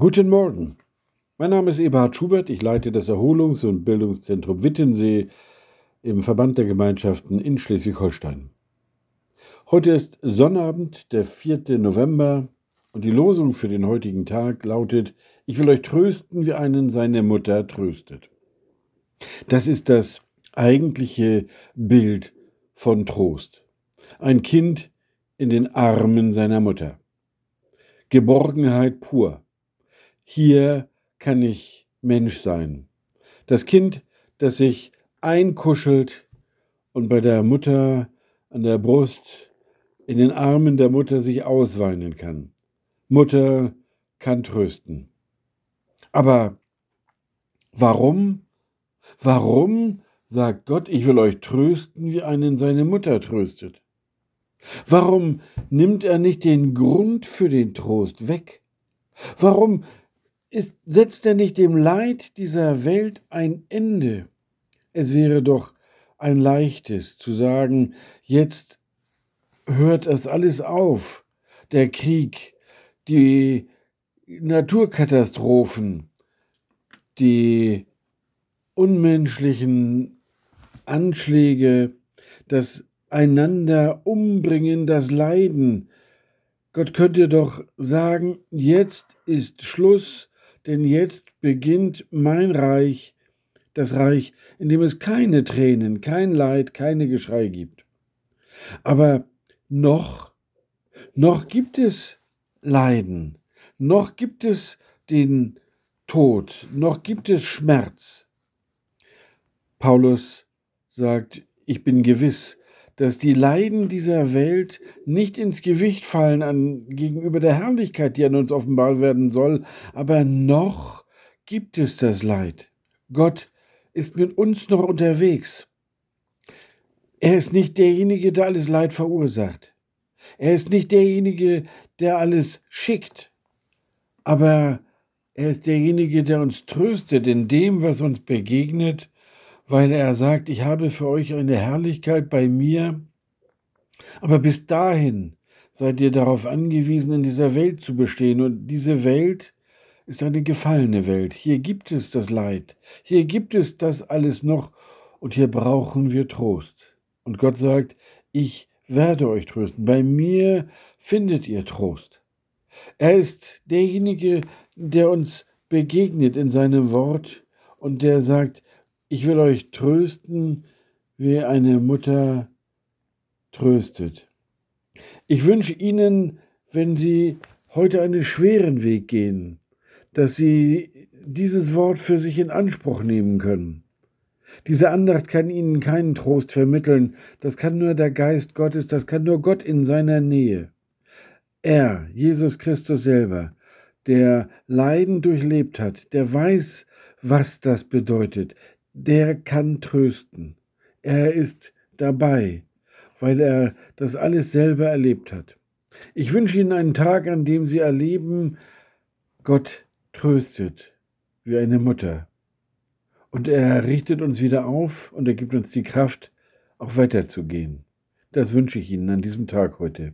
Guten Morgen. Mein Name ist Eberhard Schubert. Ich leite das Erholungs- und Bildungszentrum Wittensee im Verband der Gemeinschaften in Schleswig-Holstein. Heute ist Sonnabend, der 4. November, und die Losung für den heutigen Tag lautet: Ich will euch trösten, wie einen seine Mutter tröstet. Das ist das eigentliche Bild von Trost. Ein Kind in den Armen seiner Mutter. Geborgenheit pur. Hier kann ich Mensch sein. Das Kind, das sich einkuschelt und bei der Mutter an der Brust, in den Armen der Mutter sich ausweinen kann. Mutter kann trösten. Aber warum? Warum sagt Gott, ich will euch trösten, wie einen seine Mutter tröstet? Warum nimmt er nicht den Grund für den Trost weg? Warum ist, setzt er nicht dem Leid dieser Welt ein Ende? Es wäre doch ein leichtes zu sagen, jetzt hört es alles auf, der Krieg, die Naturkatastrophen, die unmenschlichen Anschläge, das einander umbringen, das Leiden. Gott könnte doch sagen, jetzt ist Schluss, denn jetzt beginnt mein Reich, das Reich, in dem es keine Tränen, kein Leid, keine Geschrei gibt. Aber noch, noch gibt es Leiden, noch gibt es den Tod, noch gibt es Schmerz. Paulus sagt, ich bin gewiss, dass die Leiden dieser Welt nicht ins Gewicht fallen an, gegenüber der Herrlichkeit, die an uns offenbar werden soll, aber noch gibt es das Leid. Gott ist mit uns noch unterwegs. Er ist nicht derjenige, der alles Leid verursacht. Er ist nicht derjenige, der alles schickt. Aber er ist derjenige, der uns tröstet in dem, was uns begegnet weil er sagt, ich habe für euch eine Herrlichkeit bei mir, aber bis dahin seid ihr darauf angewiesen, in dieser Welt zu bestehen. Und diese Welt ist eine gefallene Welt. Hier gibt es das Leid. Hier gibt es das alles noch. Und hier brauchen wir Trost. Und Gott sagt, ich werde euch trösten. Bei mir findet ihr Trost. Er ist derjenige, der uns begegnet in seinem Wort und der sagt, ich will euch trösten, wie eine Mutter tröstet. Ich wünsche Ihnen, wenn Sie heute einen schweren Weg gehen, dass Sie dieses Wort für sich in Anspruch nehmen können. Diese Andacht kann Ihnen keinen Trost vermitteln, das kann nur der Geist Gottes, das kann nur Gott in seiner Nähe. Er, Jesus Christus selber, der Leiden durchlebt hat, der weiß, was das bedeutet, der kann trösten. Er ist dabei, weil er das alles selber erlebt hat. Ich wünsche Ihnen einen Tag, an dem Sie erleben, Gott tröstet wie eine Mutter. Und er richtet uns wieder auf und er gibt uns die Kraft, auch weiterzugehen. Das wünsche ich Ihnen an diesem Tag heute.